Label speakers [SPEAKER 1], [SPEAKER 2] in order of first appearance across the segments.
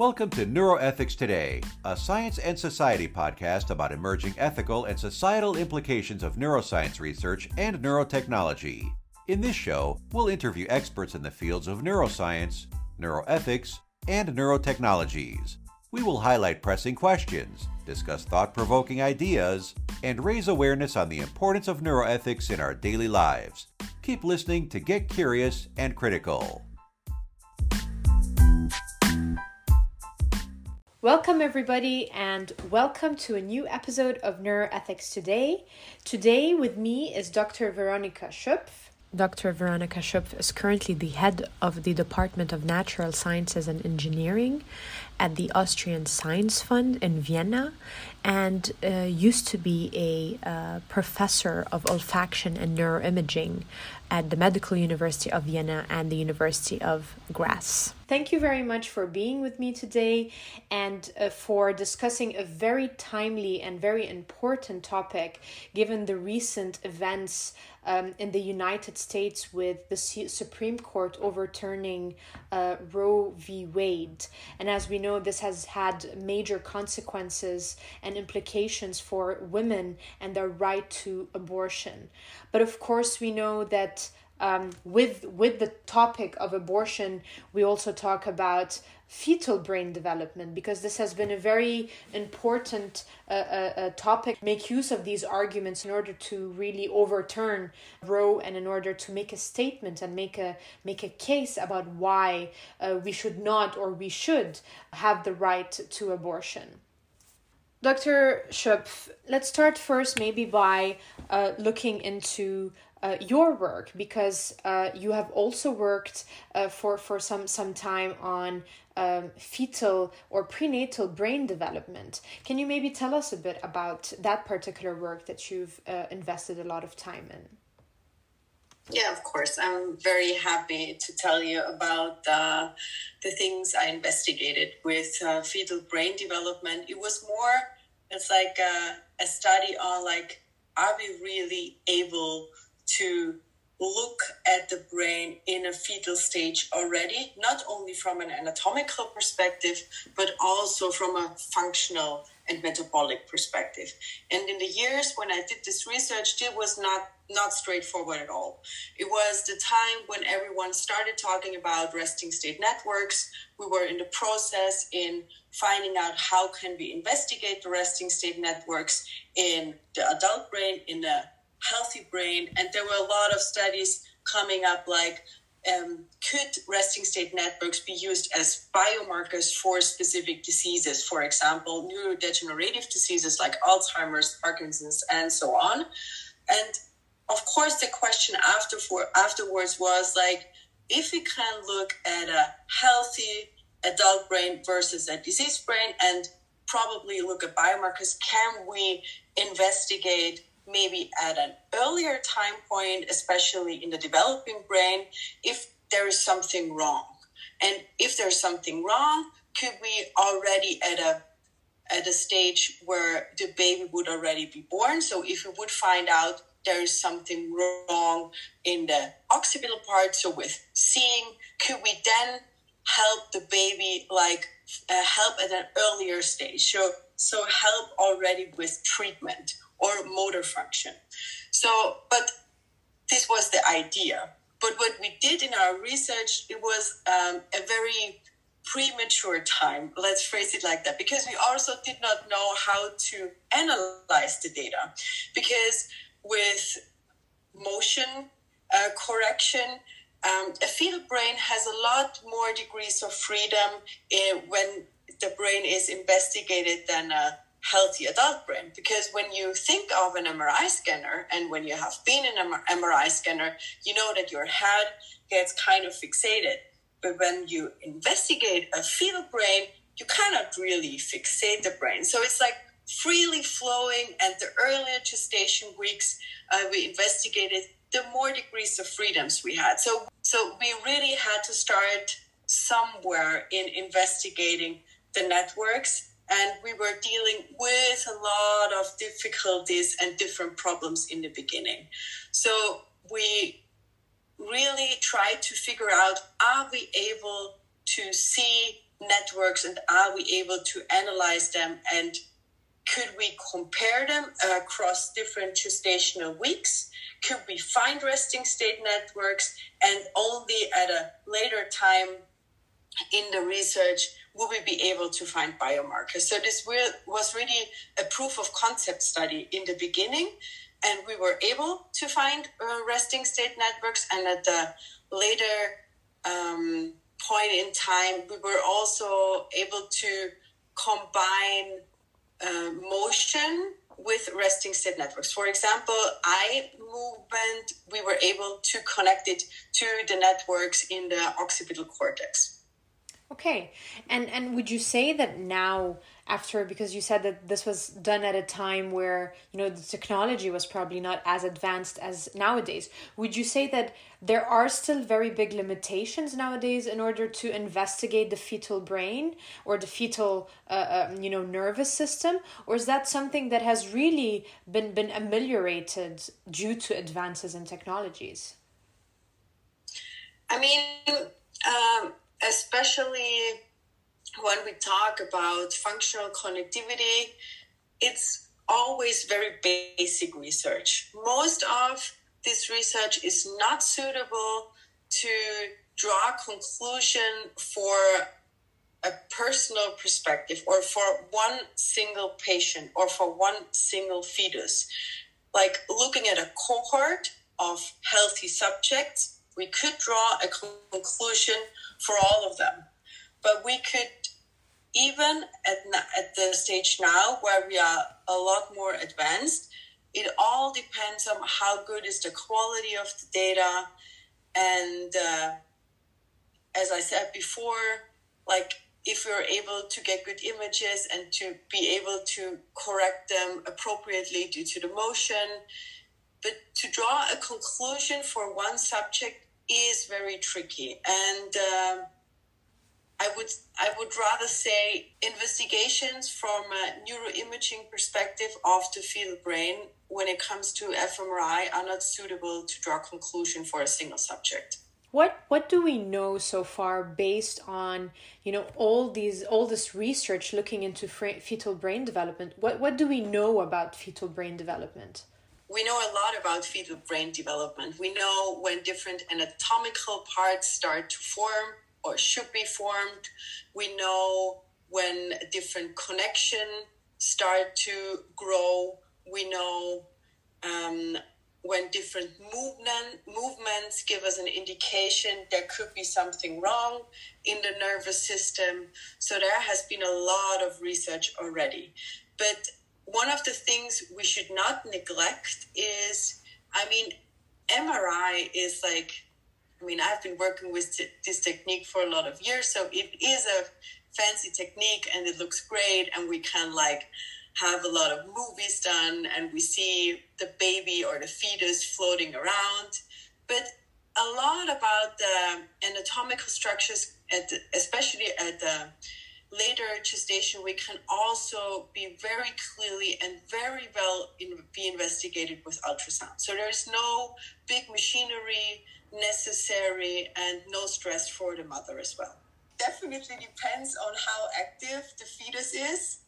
[SPEAKER 1] Welcome to Neuroethics Today, a science and society podcast about emerging ethical and societal implications of neuroscience research and neurotechnology. In this show, we'll interview experts in the fields of neuroscience, neuroethics, and neurotechnologies. We will highlight pressing questions, discuss thought provoking ideas, and raise awareness on the importance of neuroethics in our daily lives. Keep listening to get curious and critical.
[SPEAKER 2] Welcome, everybody, and welcome to a new episode of Neuroethics Today. Today, with me is Dr. Veronica Schöpf. Dr. Veronica Schöpf is currently the head of the Department of Natural Sciences and Engineering at the Austrian Science Fund in Vienna and uh, used to be a uh, professor of olfaction and neuroimaging at the Medical University of Vienna and the University of Graz. Thank you very much for being with me today and uh, for discussing a very timely and very important topic given the recent events um, in the United States with the Supreme Court overturning uh, Roe v. Wade. And as we know, this has had major consequences and implications for women and their right to abortion. But of course, we know that um, with with the topic of abortion, we also talk about fetal brain development because this has been a very important uh, uh, uh, topic. Make use of these arguments in order to really overturn Roe and in order to make a statement and make a make a case about why uh, we should not or we should have the right to abortion. Dr. Schöpf, let's start first maybe by uh, looking into uh, your work because uh, you have also worked uh, for for some some time on um, fetal or prenatal brain development. Can you maybe tell us a bit about that particular work that you've uh, invested a lot of time in?
[SPEAKER 3] Yeah, of course. I'm very happy to tell you about uh, the things I investigated with uh, fetal brain development. It was more, it's like a, a study on like, are we really able to look at the brain in a fetal stage already, not only from an anatomical perspective, but also from a functional and metabolic perspective. And in the years when I did this research, it was not not straightforward at all. It was the time when everyone started talking about resting state networks. We were in the process in finding out how can we investigate the resting state networks in the adult brain, in the healthy brain. And there were a lot of studies coming up like um, could resting state networks be used as biomarkers for specific diseases, for example, neurodegenerative diseases like Alzheimer's, Parkinson's, and so on? And of course, the question after for, afterwards was like, if we can look at a healthy adult brain versus a diseased brain and probably look at biomarkers, can we investigate maybe at an earlier time point, especially in the developing brain, if there is something wrong. And if there's something wrong, could we already at a at a stage where the baby would already be born? So if we would find out there is something wrong in the occipital part, so with seeing, could we then help the baby like uh, help at an earlier stage? So so help already with treatment or motor function. So, but this was the idea. But what we did in our research, it was um, a very premature time, let's phrase it like that, because we also did not know how to analyze the data. Because with motion uh, correction, um, a fetal brain has a lot more degrees of freedom in, when the brain is investigated than a healthy adult brain because when you think of an MRI scanner and when you have been in an MRI scanner, you know that your head gets kind of fixated. But when you investigate a fetal brain, you cannot really fixate the brain. So it's like freely flowing. And the earlier gestation weeks uh, we investigated, the more degrees of freedoms we had. So, so we really had to start somewhere in investigating the networks and we were dealing with a lot of difficulties and different problems in the beginning. So we really tried to figure out are we able to see networks and are we able to analyze them and could we compare them across different gestational weeks? Could we find resting state networks? And only at a later time in the research will we be able to find biomarkers. So this was really a proof of concept study in the beginning. And we were able to find uh, resting state networks. And at the later um, point in time, we were also able to combine uh, motion with resting state networks. For example, eye movement, we were able to connect it to the networks in the occipital cortex.
[SPEAKER 2] Okay. And and would you say that now after because you said that this was done at a time where, you know, the technology was probably not as advanced as nowadays. Would you say that there are still very big limitations nowadays in order to investigate the fetal brain or the fetal uh, um, you know nervous system or is that something that has really been been ameliorated due to advances in technologies?
[SPEAKER 3] I mean, um especially when we talk about functional connectivity, it's always very basic research. Most of this research is not suitable to draw conclusion for a personal perspective or for one single patient or for one single fetus. Like looking at a cohort of healthy subjects, we could draw a conclusion for all of them. But we could, even at, at the stage now where we are a lot more advanced, it all depends on how good is the quality of the data. And uh, as I said before, like if we're able to get good images and to be able to correct them appropriately due to the motion, but to draw a conclusion for one subject is very tricky, and uh, I would I would rather say investigations from a neuroimaging perspective of the fetal brain when it comes to fMRI are not suitable to draw conclusion for a single subject.
[SPEAKER 2] What what do we know so far based on you know all these all this research looking into fetal brain development? What what do we know about fetal brain development?
[SPEAKER 3] We know a lot about fetal brain development. We know when different anatomical parts start to form or should be formed. We know when different connections start to grow. We know um, when different movement movements give us an indication there could be something wrong in the nervous system. So there has been a lot of research already. But one of the things we should not neglect is, I mean, MRI is like, I mean, I've been working with t- this technique for a lot of years, so it is a fancy technique and it looks great, and we can like have a lot of movies done and we see the baby or the fetus floating around. But a lot about the anatomical structures, at the, especially at the later gestation we can also be very clearly and very well in, be investigated with ultrasound. So there's no big machinery necessary and no stress for the mother as well. Definitely depends on how active the fetus is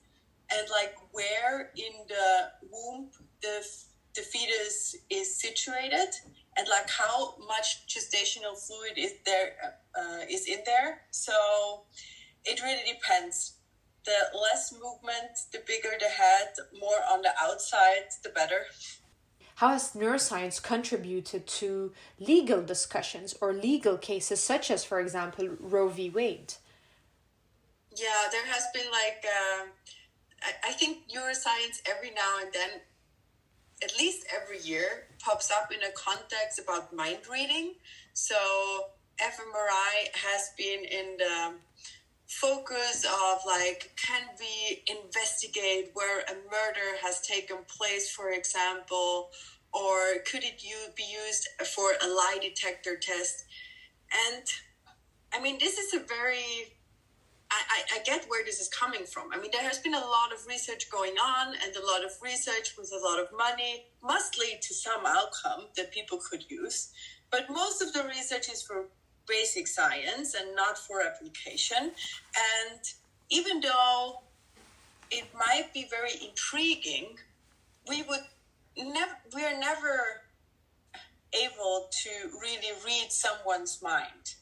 [SPEAKER 3] and like where in the womb the the fetus is situated and like how much gestational fluid is there uh, is in there. So it really depends. The less movement, the bigger the head, more on the outside, the better.
[SPEAKER 2] How has neuroscience contributed to legal discussions or legal cases, such as, for example, Roe v. Wade?
[SPEAKER 3] Yeah, there has been like, uh, I, I think neuroscience every now and then, at least every year, pops up in a context about mind reading. So, fMRI has been in the focus of like can we investigate where a murder has taken place for example or could it be used for a lie detector test and i mean this is a very I, I, get where this is coming from. I mean, there has been a lot of research going on and a lot of research with a lot of money must lead to some outcome that people could use. But most of the research is for basic science and not for application. And even though it might be very intriguing, we would never, we are never able to really read someone's mind.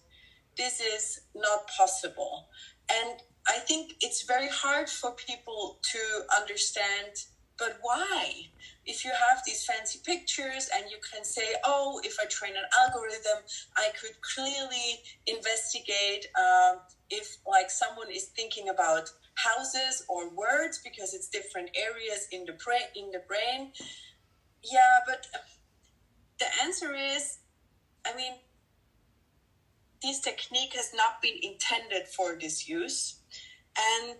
[SPEAKER 3] This is not possible. And I think it's very hard for people to understand but why? If you have these fancy pictures and you can say, oh, if I train an algorithm, I could clearly investigate um, if like someone is thinking about houses or words because it's different areas in the brain in the brain. Yeah, but the answer is, I mean, this technique has not been intended for this use, and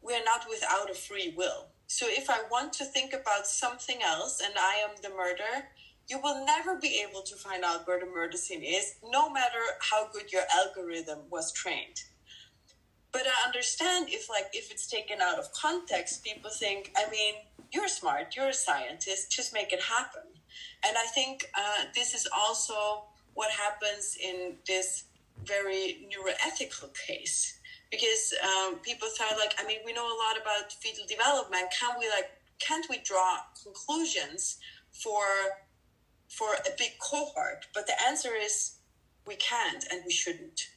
[SPEAKER 3] we're not without a free will. So if I want to think about something else and I am the murderer, you will never be able to find out where the murder scene is, no matter how good your algorithm was trained. But I understand if like if it's taken out of context, people think, I mean, you're smart, you're a scientist, just make it happen. And I think uh, this is also what happens in this very neuroethical case because um, people thought like i mean we know a lot about fetal development. Can we like can't we draw conclusions for for a big cohort? But the answer is we can't and we shouldn't.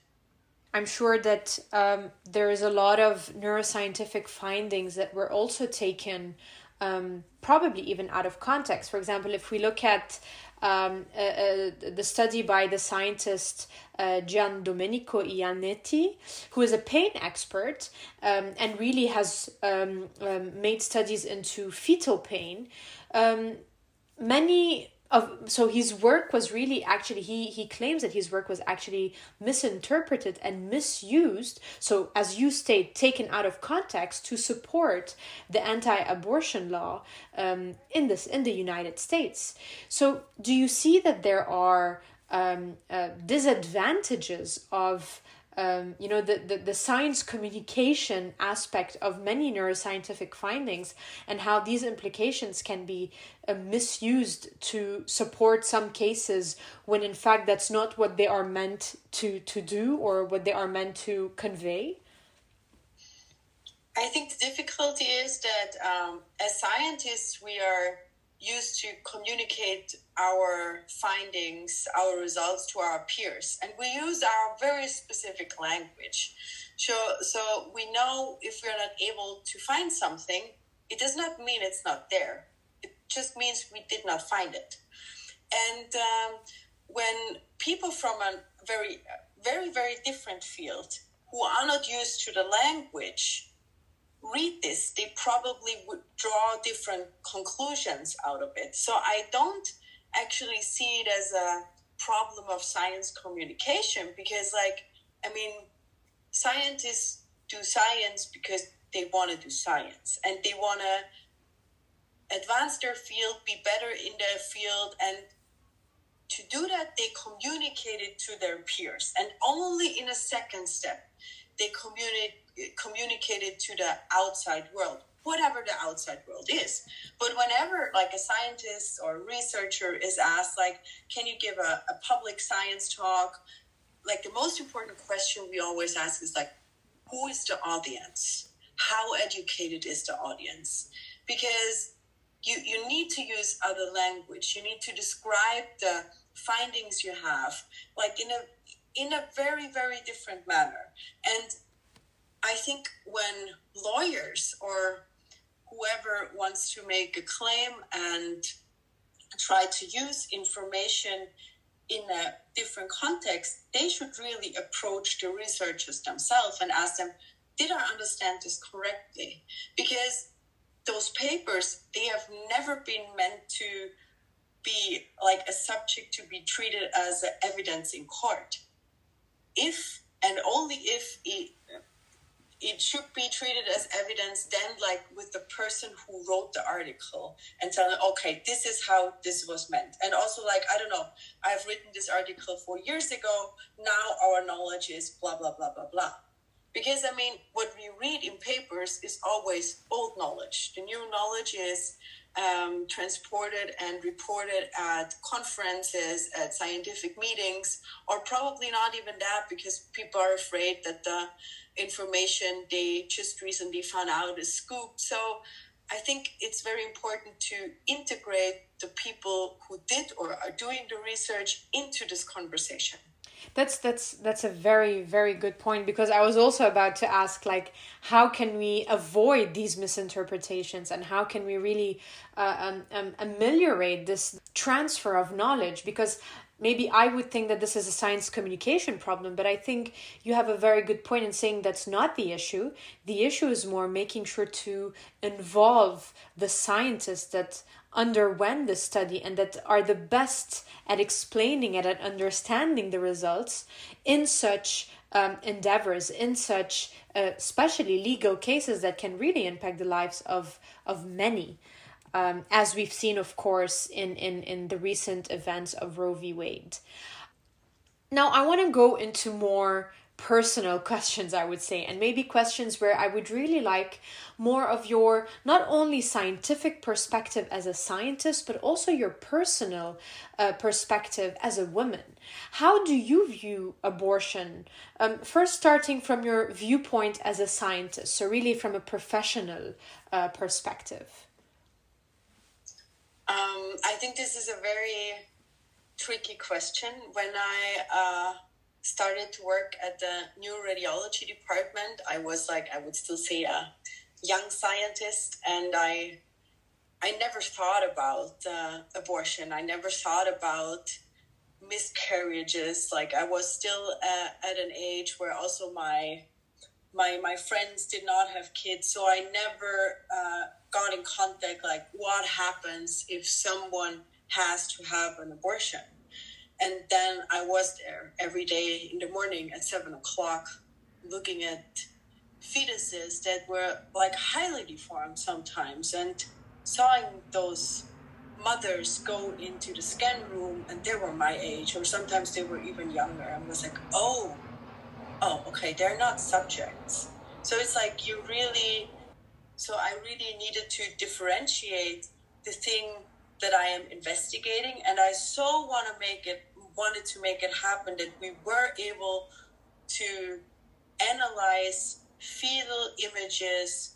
[SPEAKER 2] I'm sure that um, there is a lot of neuroscientific findings that were also taken um, probably even out of context. For example if we look at um, uh, uh, the study by the scientist uh, Gian Domenico Iannetti, who is a pain expert um, and really has um, um, made studies into fetal pain. Um, many of so his work was really actually he he claims that his work was actually misinterpreted and misused. So as you state taken out of context to support the anti-abortion law um, in this in the united states. So do you see that there are um, uh, disadvantages of um, you know the, the, the science communication aspect of many neuroscientific findings and how these implications can be uh, misused to support some cases when in fact that's not what they are meant to to do or what they are meant to convey.
[SPEAKER 3] I think the difficulty is that um, as scientists we are used to communicate our findings, our results to our peers. And we use our very specific language. So, so we know if we're not able to find something, it does not mean it's not there. It just means we did not find it. And um, when people from a very, very, very different field who are not used to the language read this, they probably would draw different conclusions out of it. So I don't actually see it as a problem of science communication because, like, I mean, scientists do science because they want to do science and they want to advance their field, be better in their field, and to do that, they communicate it to their peers. And only in a second step, they communicate communicated to the outside world whatever the outside world is. But whenever like a scientist or researcher is asked like can you give a, a public science talk? Like the most important question we always ask is like who is the audience? How educated is the audience? Because you, you need to use other language. You need to describe the findings you have. Like in a in a very very different manner and I think when lawyers or whoever wants to make a claim and try to use information in a different context, they should really approach the researchers themselves and ask them, did I understand this correctly? Because those papers, they have never been meant to be like a subject to be treated as evidence in court. If and only if it it should be treated as evidence then like with the person who wrote the article and tell them okay this is how this was meant. And also like i don't know i've written this article four years ago now our knowledge is blah blah blah blah blah. Because i mean what we read in papers is always old knowledge. The new knowledge is um, transported and reported at conferences, at scientific meetings, or probably not even that because people are afraid that the information they just recently found out is scooped. So I think it's very important to integrate the people who did or are doing the research into this conversation.
[SPEAKER 2] That's that's that's a very very good point because I was also about to ask like how can we avoid these misinterpretations and how can we really uh, um, um, ameliorate this transfer of knowledge because maybe I would think that this is a science communication problem, but I think you have a very good point in saying that's not the issue. The issue is more making sure to involve the scientists that underwent the study and that are the best at explaining it, at understanding the results in such um, endeavors, in such uh, especially legal cases that can really impact the lives of of many. Um, as we've seen, of course, in, in, in the recent events of Roe v. Wade. Now, I want to go into more personal questions, I would say, and maybe questions where I would really like more of your not only scientific perspective as a scientist, but also your personal uh, perspective as a woman. How do you view abortion? Um, first, starting from your viewpoint as a scientist, so really from a professional uh, perspective.
[SPEAKER 3] Um, I think this is a very tricky question. When I uh started to work at the neuroradiology department, I was like, I would still say a young scientist, and I, I never thought about uh, abortion. I never thought about miscarriages. Like I was still uh, at an age where also my my my friends did not have kids, so I never uh, got in contact. Like what happens if someone has to have an abortion? And then I was there every day in the morning at seven o'clock looking at fetuses that were like highly deformed sometimes and sawing those mothers go into the scan room and they were my age or sometimes they were even younger. And was like oh oh okay they're not subjects. So it's like you really so i really needed to differentiate the thing that i am investigating and i so want to make it wanted to make it happen that we were able to analyze fetal images,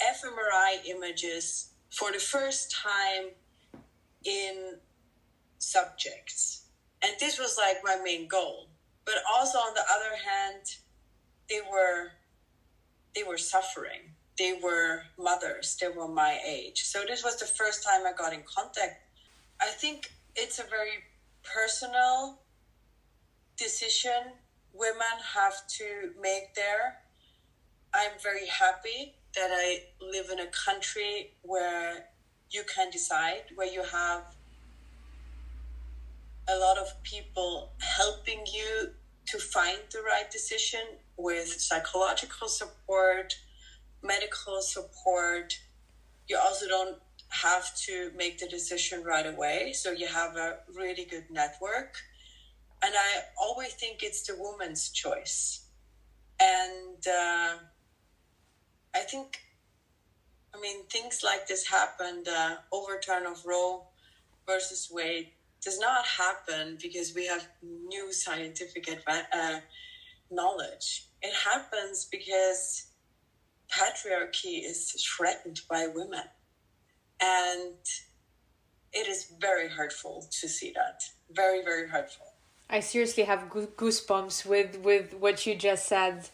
[SPEAKER 3] fMRI images for the first time in subjects. And this was like my main goal. But also on the other hand, they were they were suffering. They were mothers. They were my age. So this was the first time I got in contact. I think it's a very personal decision women have to make there. I'm very happy that I live in a country where you can decide, where you have a lot of people helping you to find the right decision with psychological support, medical support. You also don't have to make the decision right away. So you have a really good network. And I always think it's the woman's choice. And uh, I think, I mean, things like this happen the overturn of Roe versus Wade does not happen because we have new scientific adva- uh, knowledge. It happens because patriarchy is threatened by women. And it is very hurtful to see that. Very very hurtful.
[SPEAKER 2] I seriously have goosebumps with with what you just said.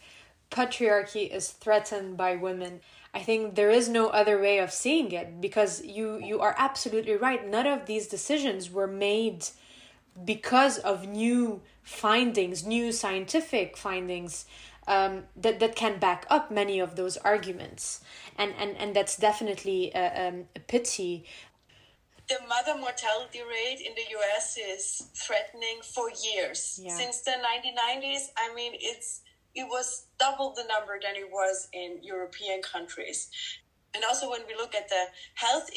[SPEAKER 2] Patriarchy is threatened by women. I think there is no other way of seeing it because you you are absolutely right. None of these decisions were made because of new findings new scientific findings um, that that can back up many of those arguments, and and and that's definitely a, um, a pity.
[SPEAKER 3] The mother mortality rate in the U.S. is threatening for years yeah. since the 1990s. I mean, it's it was double the number than it was in European countries. And also, when we look at the health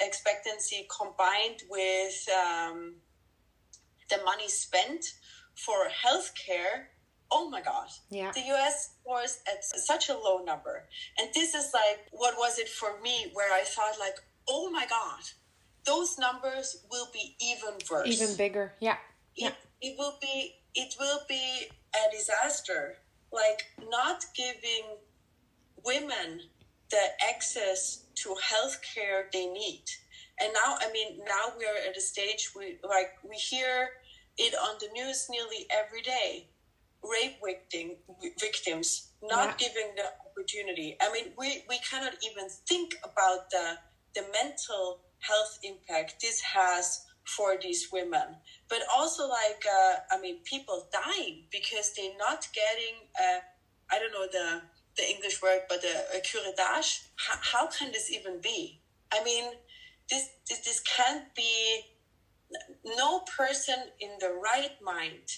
[SPEAKER 3] expectancy combined with um, the money spent for healthcare, oh my gosh,
[SPEAKER 2] yeah.
[SPEAKER 3] the US was at such a low number. And this is like, what was it for me where I thought like, oh my God, those numbers will be even worse.
[SPEAKER 2] Even bigger. Yeah.
[SPEAKER 3] It, yeah. it will be it will be a disaster. Like not giving women the access to healthcare they need. And now, I mean, now we are at a stage we like we hear it on the news nearly every day. Rape victim, victims not yeah. giving the opportunity. I mean, we, we cannot even think about the the mental health impact this has for these women but also like uh, i mean people dying because they're not getting uh, i don't know the the english word but the a curettage how, how can this even be i mean this, this this can't be no person in the right mind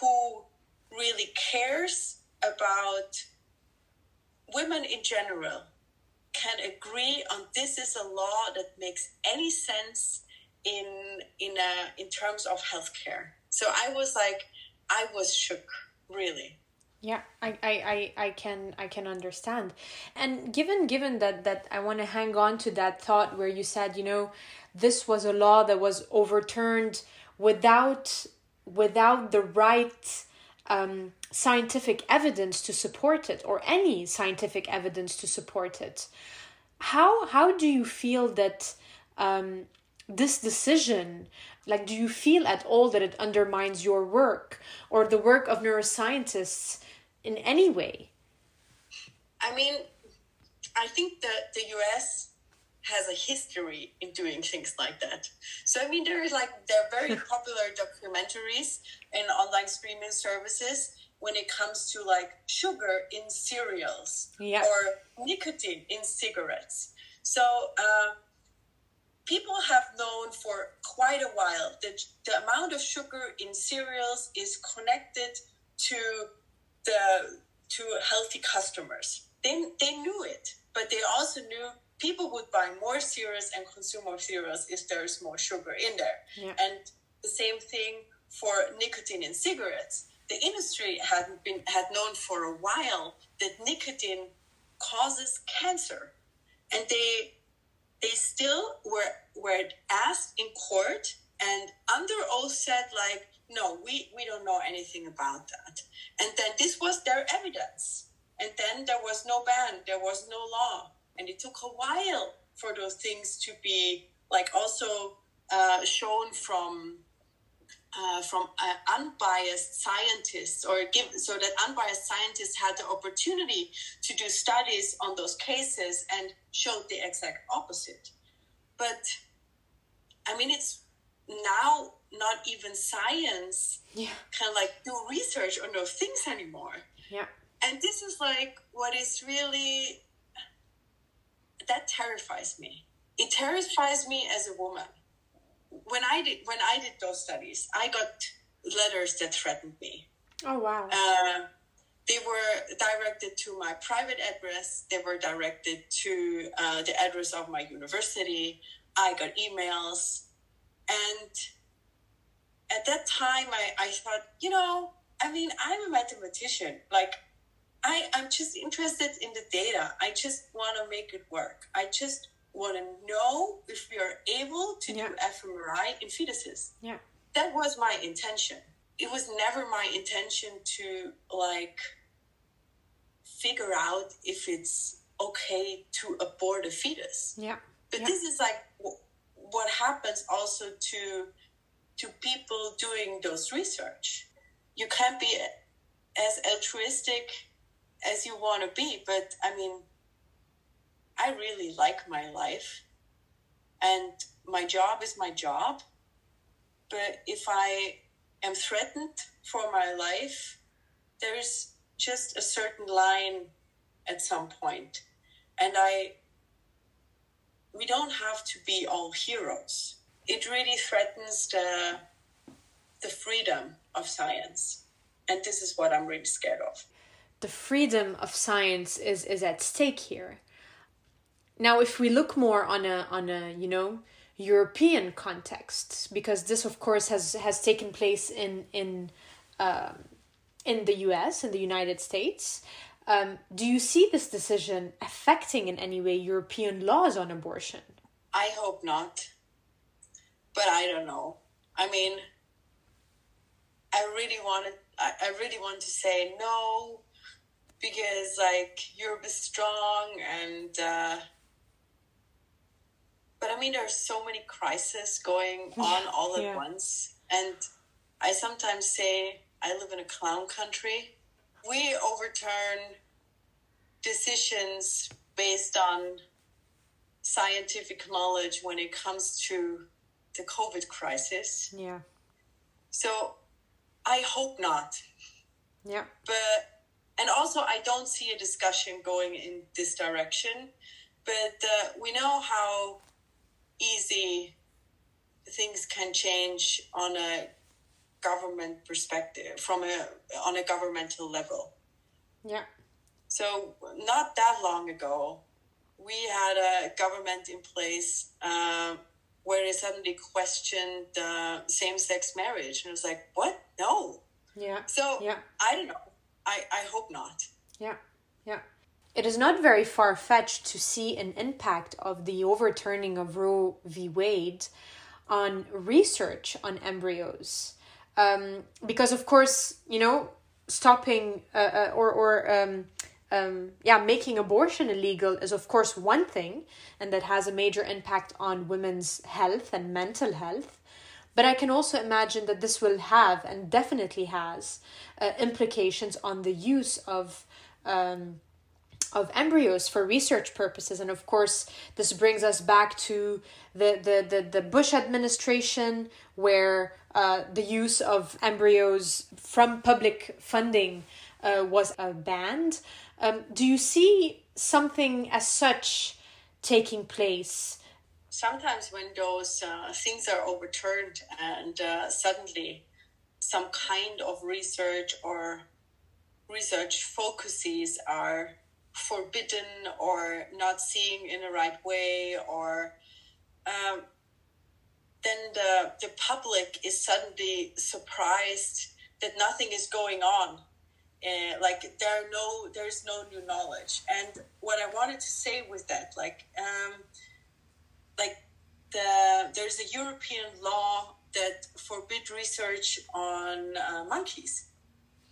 [SPEAKER 3] who really cares about women in general can agree on this is a law that makes any sense in in a, in terms of healthcare. So I was like, I was shook, really.
[SPEAKER 2] Yeah, I, I, I, I can I can understand. And given given that that I want to hang on to that thought where you said, you know, this was a law that was overturned without without the right um, scientific evidence to support it or any scientific evidence to support it. How how do you feel that um, this decision like do you feel at all that it undermines your work or the work of neuroscientists in any way
[SPEAKER 3] i mean i think that the us has a history in doing things like that so i mean there is like there are very popular documentaries and online streaming services when it comes to like sugar in cereals yeah. or nicotine in cigarettes so uh, people have known for quite a while that the amount of sugar in cereals is connected to the to healthy customers. They, they knew it, but they also knew people would buy more cereals and consume more cereals if there's more sugar in there. Yeah. And the same thing for nicotine in cigarettes. The industry had been had known for a while that nicotine causes cancer, and they they still were were asked in court and under oath said like no we we don't know anything about that and then this was their evidence and then there was no ban there was no law and it took a while for those things to be like also uh, shown from uh, from uh, unbiased scientists or give so that unbiased scientists had the opportunity to do studies on those cases and showed the exact opposite. But i mean it's now not even science yeah. can like do research on those things anymore.
[SPEAKER 2] Yeah.
[SPEAKER 3] And this is like what is really that terrifies me it terrifies me as a woman when I did when I did those studies, I got letters that threatened me.
[SPEAKER 2] Oh wow!
[SPEAKER 3] Uh, they were directed to my private address. They were directed to uh, the address of my university. I got emails, and at that time, I, I thought, you know, I mean, I'm a mathematician. Like, I, I'm just interested in the data. I just want to make it work. I just want to know if we are able to yeah. do fMRI in fetuses.
[SPEAKER 2] Yeah.
[SPEAKER 3] That was my intention. It was never my intention to like figure out if it's okay to abort a fetus.
[SPEAKER 2] Yeah.
[SPEAKER 3] But
[SPEAKER 2] yeah.
[SPEAKER 3] this is like w- what happens also to to people doing those research. You can't be as altruistic as you want to be, but I mean, I really like my life and my job is my job. But if I am threatened for my life, there's just a certain line at some point. And I, we don't have to be all heroes. It really threatens the, the freedom of science. And this is what I'm really scared of.
[SPEAKER 2] The freedom of science is, is at stake here now, if we look more on a on a you know European context, because this of course has has taken place in in uh, in the U.S. in the United States. Um, do you see this decision affecting in any way European laws on abortion?
[SPEAKER 3] I hope not. But I don't know. I mean, I really wanted, I, I really want to say no because like Europe is strong and, uh, but I mean, there are so many crises going on all at yeah. once. And I sometimes say I live in a clown country. We overturn decisions based on scientific knowledge when it comes to the COVID crisis.
[SPEAKER 2] Yeah.
[SPEAKER 3] So I hope not.
[SPEAKER 2] Yeah.
[SPEAKER 3] But, and also, I don't see a discussion going in this direction. But uh, we know how easy things can change on a government perspective from a on a governmental level.
[SPEAKER 2] Yeah.
[SPEAKER 3] So not that long ago we had a government in place uh, where they suddenly questioned uh, same-sex marriage. And it was like what? No.
[SPEAKER 2] Yeah.
[SPEAKER 3] So
[SPEAKER 2] yeah.
[SPEAKER 3] I don't know i i hope not
[SPEAKER 2] yeah yeah it is not very far fetched to see an impact of the overturning of Roe v. Wade on research on embryos. Um, because, of course, you know, stopping uh, uh, or, or um, um, yeah, making abortion illegal is, of course, one thing, and that has a major impact on women's health and mental health. But I can also imagine that this will have and definitely has uh, implications on the use of um, of embryos for research purposes. And of course this brings us back to the the the, the bush administration where uh, the use of embryos from public funding uh, was uh, banned. Um, do you see something as such taking place
[SPEAKER 3] sometimes when those uh, things are overturned and uh, suddenly some kind of research or research focuses are forbidden or not seeing in the right way or um, then the, the public is suddenly surprised that nothing is going on. Uh, like there are no there's no new knowledge. And what i wanted to say with that like um, like the there's a european law that forbid research on uh, monkeys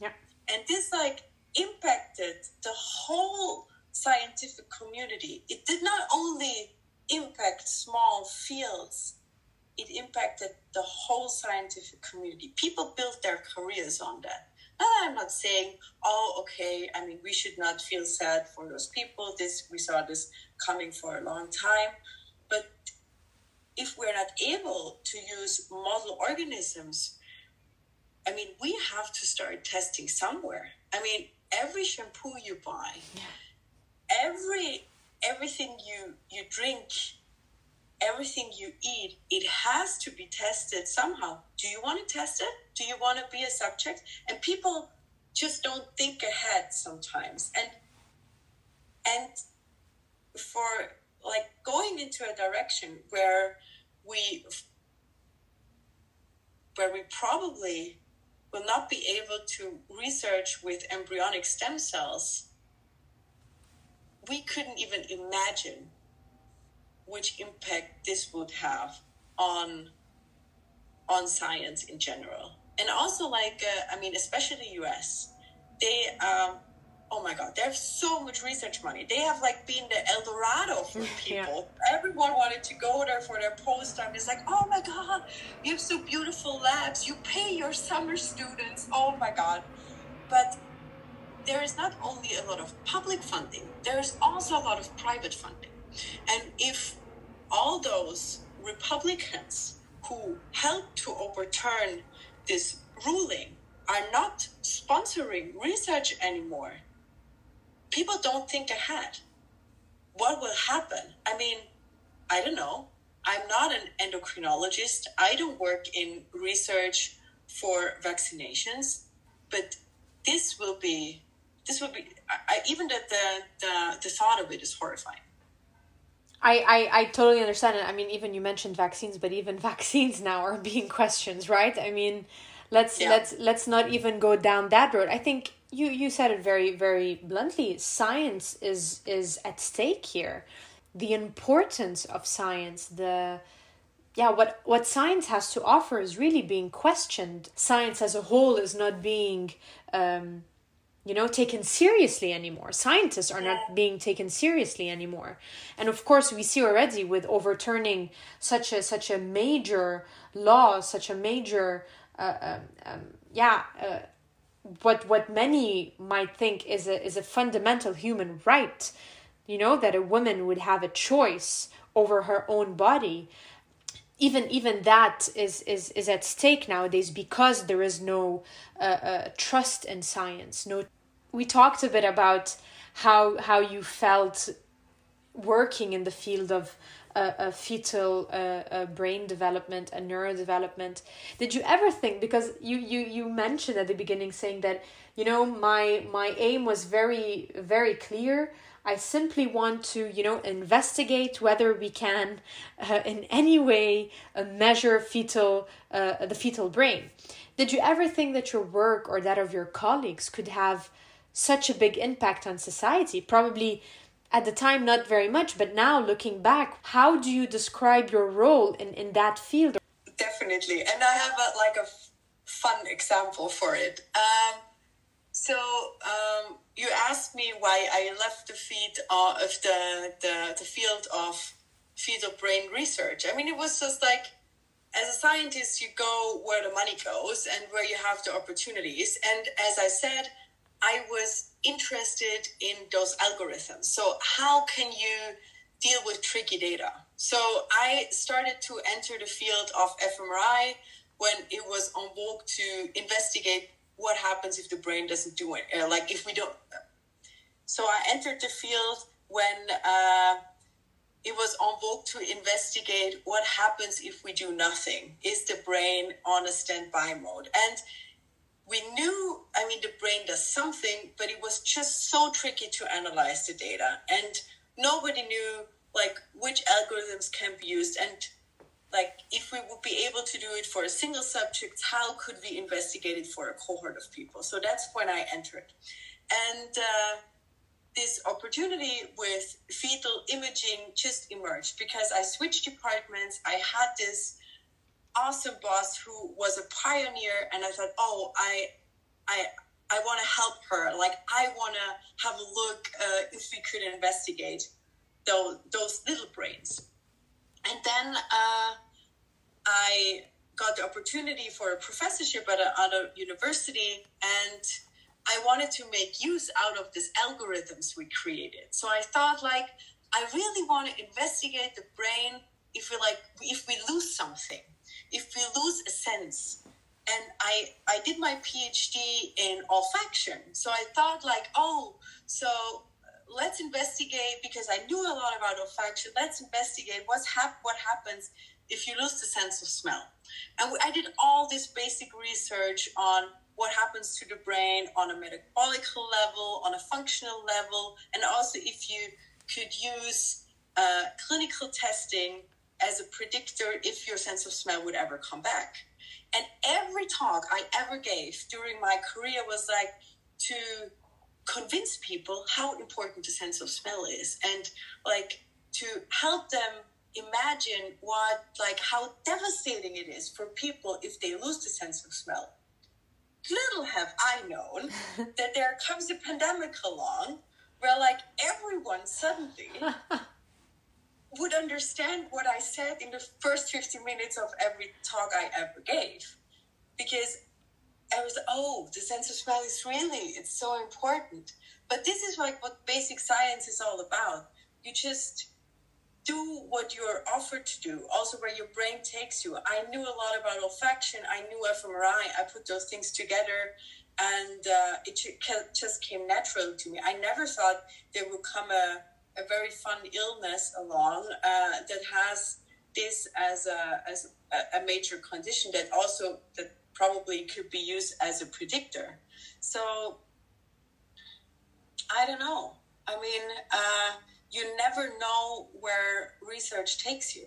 [SPEAKER 2] yeah
[SPEAKER 3] and this like impacted the whole scientific community. It did not only impact small fields, it impacted the whole scientific community. People built their careers on that. Now, I'm not saying, oh, okay, I mean, we should not feel sad for those people. This we saw this coming for a long time. But if we're not able to use model organisms, I mean, we have to start testing somewhere. I mean, every shampoo you buy, every everything you you drink, everything you eat, it has to be tested somehow. Do you want to test it? Do you want to be a subject? And people just don't think ahead sometimes. And and for like going into a direction where we where we probably will not be able to research with embryonic stem cells, we couldn't even imagine which impact this would have on on science in general. And also like uh, i mean especially the us they um, oh my god, they have so much research money. They have like been the El Dorado for people. Yeah. Everyone wanted to go there for their postdoc. It's like, oh my god, you have so beautiful labs. You pay your summer students. Oh my god. But there is not only a lot of public funding, there is also a lot of private funding. And if all those Republicans who helped to overturn this ruling are not sponsoring research anymore, people don't think ahead. What will happen? I mean, I don't know. I'm not an endocrinologist. I don't work in research for vaccinations, but this will be this will be I, even the, the the the thought of it is horrifying.
[SPEAKER 2] I, I, I totally understand it. I mean, even you mentioned vaccines, but even vaccines now are being questioned, right? I mean, let's yeah. let's let's not even go down that road. I think you you said it very very bluntly. Science is is at stake here. The importance of science, the yeah, what what science has to offer is really being questioned. Science as a whole is not being um, you know taken seriously anymore. Scientists are not being taken seriously anymore. And of course we see already with overturning such a such a major law such a major uh, um, um, yeah uh, what what many might think is a is a fundamental human right you know that a woman would have a choice over her own body. Even even that is is is at stake nowadays because there is no uh, uh, trust in science. No we talked a bit about how how you felt working in the field of uh, uh, fetal uh, uh, brain development and neurodevelopment. Did you ever think because you you you mentioned at the beginning saying that you know my my aim was very very clear. I simply want to you know investigate whether we can uh, in any way uh, measure fetal uh, the fetal brain. Did you ever think that your work or that of your colleagues could have such a big impact on society? Probably at the time not very much, but now looking back, how do you describe your role in, in that field?
[SPEAKER 3] Definitely. And I have a, like a fun example for it. Um, so um, you asked me why I left the field uh, of the, the, the field of fetal brain research. I mean, it was just like, as a scientist, you go where the money goes and where you have the opportunities. And as I said, I was interested in those algorithms. So, how can you deal with tricky data? So, I started to enter the field of fMRI when it was on vogue to investigate what happens if the brain doesn't do it, uh, like if we don't. So, I entered the field when uh, it was on vogue to investigate what happens if we do nothing. Is the brain on a standby mode? And we knew, I mean, the brain does something, but it was just so tricky to analyze the data. And nobody knew, like, which algorithms can be used. And, like, if we would be able to do it for a single subject, how could we investigate it for a cohort of people? So that's when I entered. And uh, this opportunity with fetal imaging just emerged because I switched departments. I had this awesome boss who was a pioneer and i thought oh i i i want to help her. Like i want to have a look uh, if we could investigate those, those little brains. And then uh, i got the opportunity for a professorship at another university and i wanted to make use out of these algorithms we created. So i thought like i really want to investigate the brain if we like if we lose something if we lose a sense and I I did my PhD in olfaction. So I thought like, oh, so let's investigate because I knew a lot about olfaction. Let's investigate what's hap- what happens if you lose the sense of smell. And I did all this basic research on what happens to the brain on a metabolic level, on a functional level, and also if you could use uh, clinical testing as a predictor if your sense of smell would ever come back. And every talk I ever gave during my career was like to convince people how important the sense of smell is and like to help them imagine what like how devastating it is for people if they lose the sense of smell little have i known that there comes a pandemic along where like everyone suddenly would understand what I said in the first 50 minutes of every talk I ever gave. Because I was, oh, the sense of smell is really, it's so important. But this is like what basic science is all about. You just do what you're offered to do, also where your brain takes you. I knew a lot about olfaction, I knew fMRI, I put those things together and uh, it just came naturally to me. I never thought there would come a a very fun illness along uh, that has this as a as a, major condition that also that probably could be used as a predictor. So I don't know. I mean, uh, you never know where research takes you.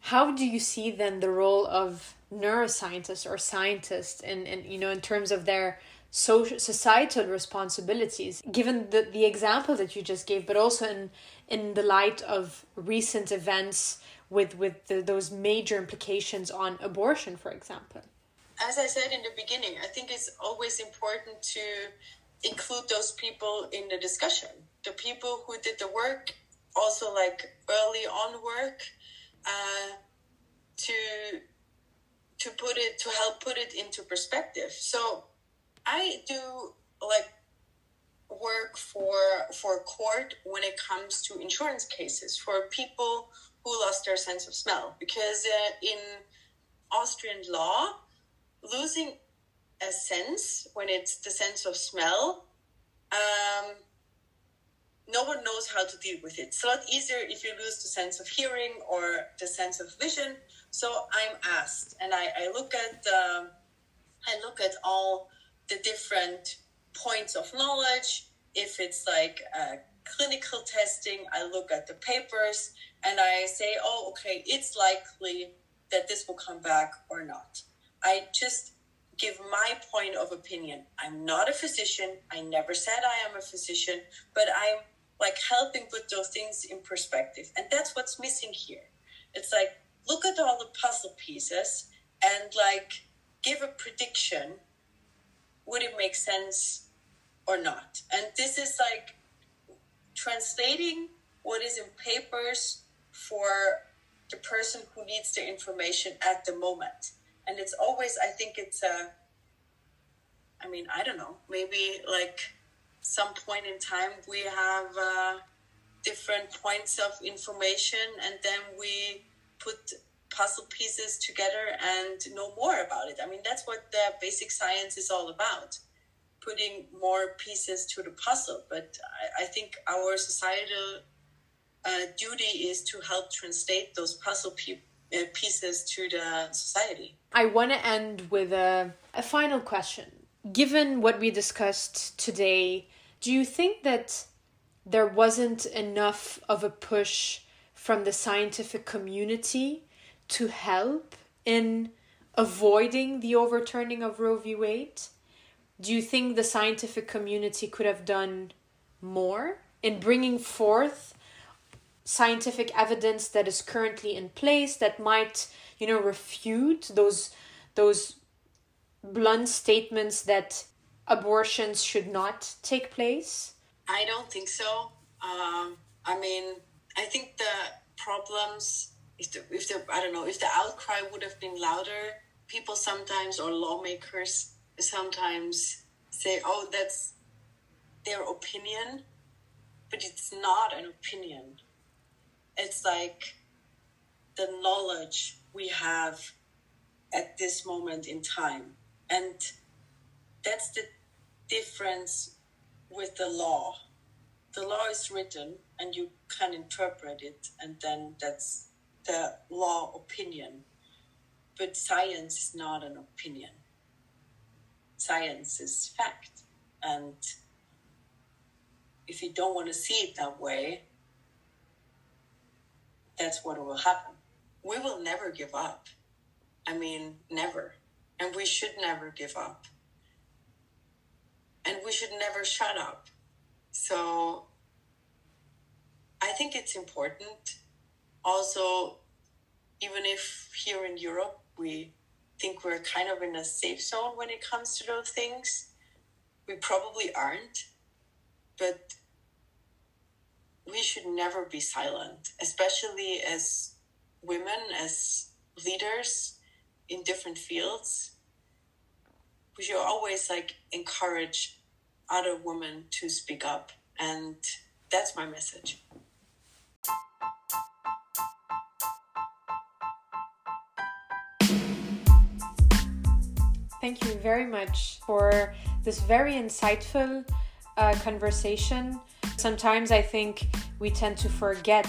[SPEAKER 2] How do you see then the role of neuroscientists or scientists in, in you know in terms of their social societal responsibilities given the, the example that you just gave but also in in the light of recent events with with the, those major implications on abortion, for example?
[SPEAKER 3] As I said in the beginning, I think it's always important to include those people in the discussion. The people who did the work, also like early on work, uh, to to put it to help put it into perspective. So I do like work for for court when it comes to insurance cases for people who lost their sense of smell. Because uh, in Austrian law losing a sense when it's the sense of smell um, no one knows how to deal with it. It's a lot easier if you lose the sense of hearing or the sense of vision. So i'm asked and i, I look at um, i look at all the different points of knowledge. If it's like uh, clinical testing, I look at the papers and I say, oh, okay, it's likely that this will come back or not. I just give my point of opinion. I'm not a physician. I never said I am a physician, but I'm like helping put those things in perspective. And that's what's missing here. It's like, look at all the puzzle pieces and like give a prediction. Would it make sense or not. And this is like translating what is in papers for the person who needs the information at the moment. And it's always, I think it's a, I mean, I don't know, maybe like some point in time we have uh, different points of information and then we put puzzle pieces together and know more about it. I mean, that's what the basic science is all about putting more pieces to the puzzle. But I, I think our societal uh, duty is to help translate those puzzle pe- uh, pieces to the society.
[SPEAKER 2] I want to end with a, a final question. Given what we discussed today, do you think that there wasn't enough of a push from the scientific community to help in avoiding the overturning of Roe v. Wade? do you think the scientific community could have done more in bringing forth scientific evidence that is currently in place that might you know refute those those blunt statements that abortions should not take place
[SPEAKER 3] i don't think so um, i mean i think the problems if the, if the i don't know if the outcry would have been louder people sometimes or lawmakers sometimes say, oh, that's their opinion, but it's not an opinion. It's like the knowledge we have at this moment in time. And that's the difference with the law. The law is written and you can interpret it, and then that's the law opinion. But science is not an opinion science is fact. And if you don't want to see it that way, that's what will happen. We will never give up. I mean, never. And we should never give up. And we should never shut up. So I think it's important. Also, even if here in Europe we think we're kind of in a safe zone when it comes to those things. We probably aren't, but we should never be silent, especially as women, as leaders in different fields. We should always like encourage other women to speak up, and that's my message.
[SPEAKER 2] Thank you very much for this very insightful uh, conversation. Sometimes I think we tend to forget,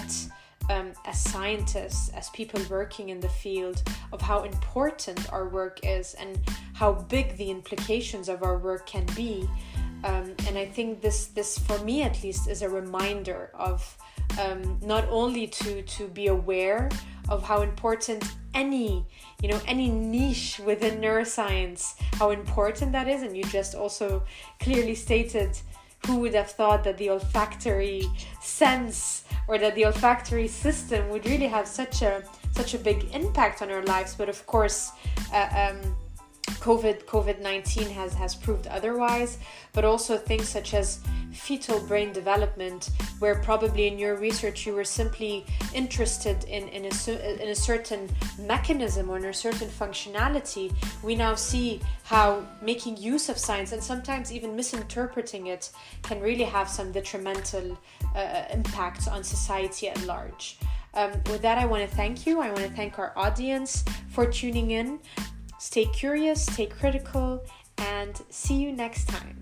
[SPEAKER 2] um, as scientists, as people working in the field, of how important our work is and how big the implications of our work can be. Um, and I think this, this, for me at least, is a reminder of um, not only to to be aware of how important any you know any niche within neuroscience how important that is and you just also clearly stated who would have thought that the olfactory sense or that the olfactory system would really have such a such a big impact on our lives. But of course uh, um, COVID COVID nineteen has has proved otherwise, but also things such as fetal brain development, where probably in your research you were simply interested in in a in a certain mechanism or in a certain functionality. We now see how making use of science and sometimes even misinterpreting it can really have some detrimental uh, impacts on society at large. Um, with that, I want to thank you. I want to thank our audience for tuning in. Stay curious, stay critical, and see you next time.